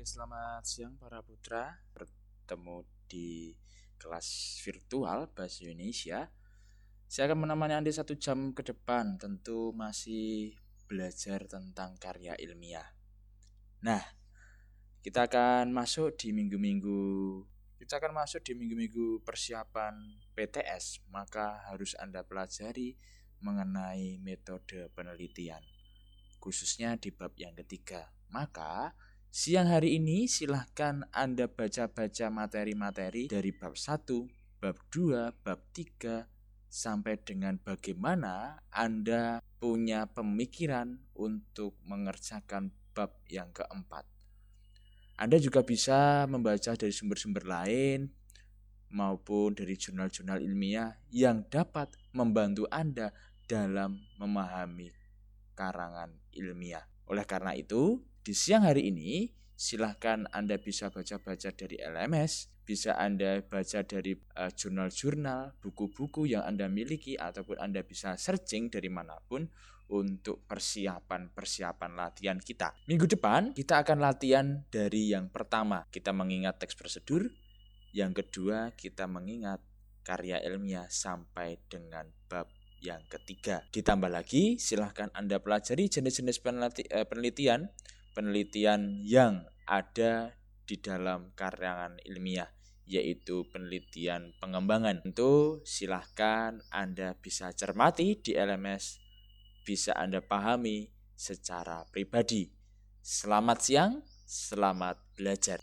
Oke, selamat siang para putra. Bertemu di kelas virtual Bahasa Indonesia. Saya akan menemani Anda satu jam ke depan, tentu masih belajar tentang karya ilmiah. Nah, kita akan masuk di minggu-minggu kita akan masuk di minggu-minggu persiapan PTS, maka harus Anda pelajari mengenai metode penelitian, khususnya di bab yang ketiga. Maka, siang hari ini silahkan Anda baca-baca materi-materi dari bab 1, bab 2, bab 3, sampai dengan bagaimana Anda punya pemikiran untuk mengerjakan bab yang keempat. Anda juga bisa membaca dari sumber-sumber lain maupun dari jurnal-jurnal ilmiah yang dapat membantu Anda dalam memahami karangan ilmiah. Oleh karena itu, di siang hari ini silahkan Anda bisa baca-baca dari LMS, bisa Anda baca dari uh, jurnal-jurnal, buku-buku yang Anda miliki ataupun Anda bisa searching dari mana pun untuk persiapan-persiapan latihan kita. Minggu depan kita akan latihan dari yang pertama, kita mengingat teks prosedur, yang kedua kita mengingat karya ilmiah sampai dengan bab yang ketiga. Ditambah lagi, silahkan Anda pelajari jenis-jenis eh, penelitian, penelitian yang ada di dalam karangan ilmiah yaitu penelitian pengembangan. Tentu silahkan Anda bisa cermati di LMS bisa Anda pahami secara pribadi. Selamat siang, selamat belajar.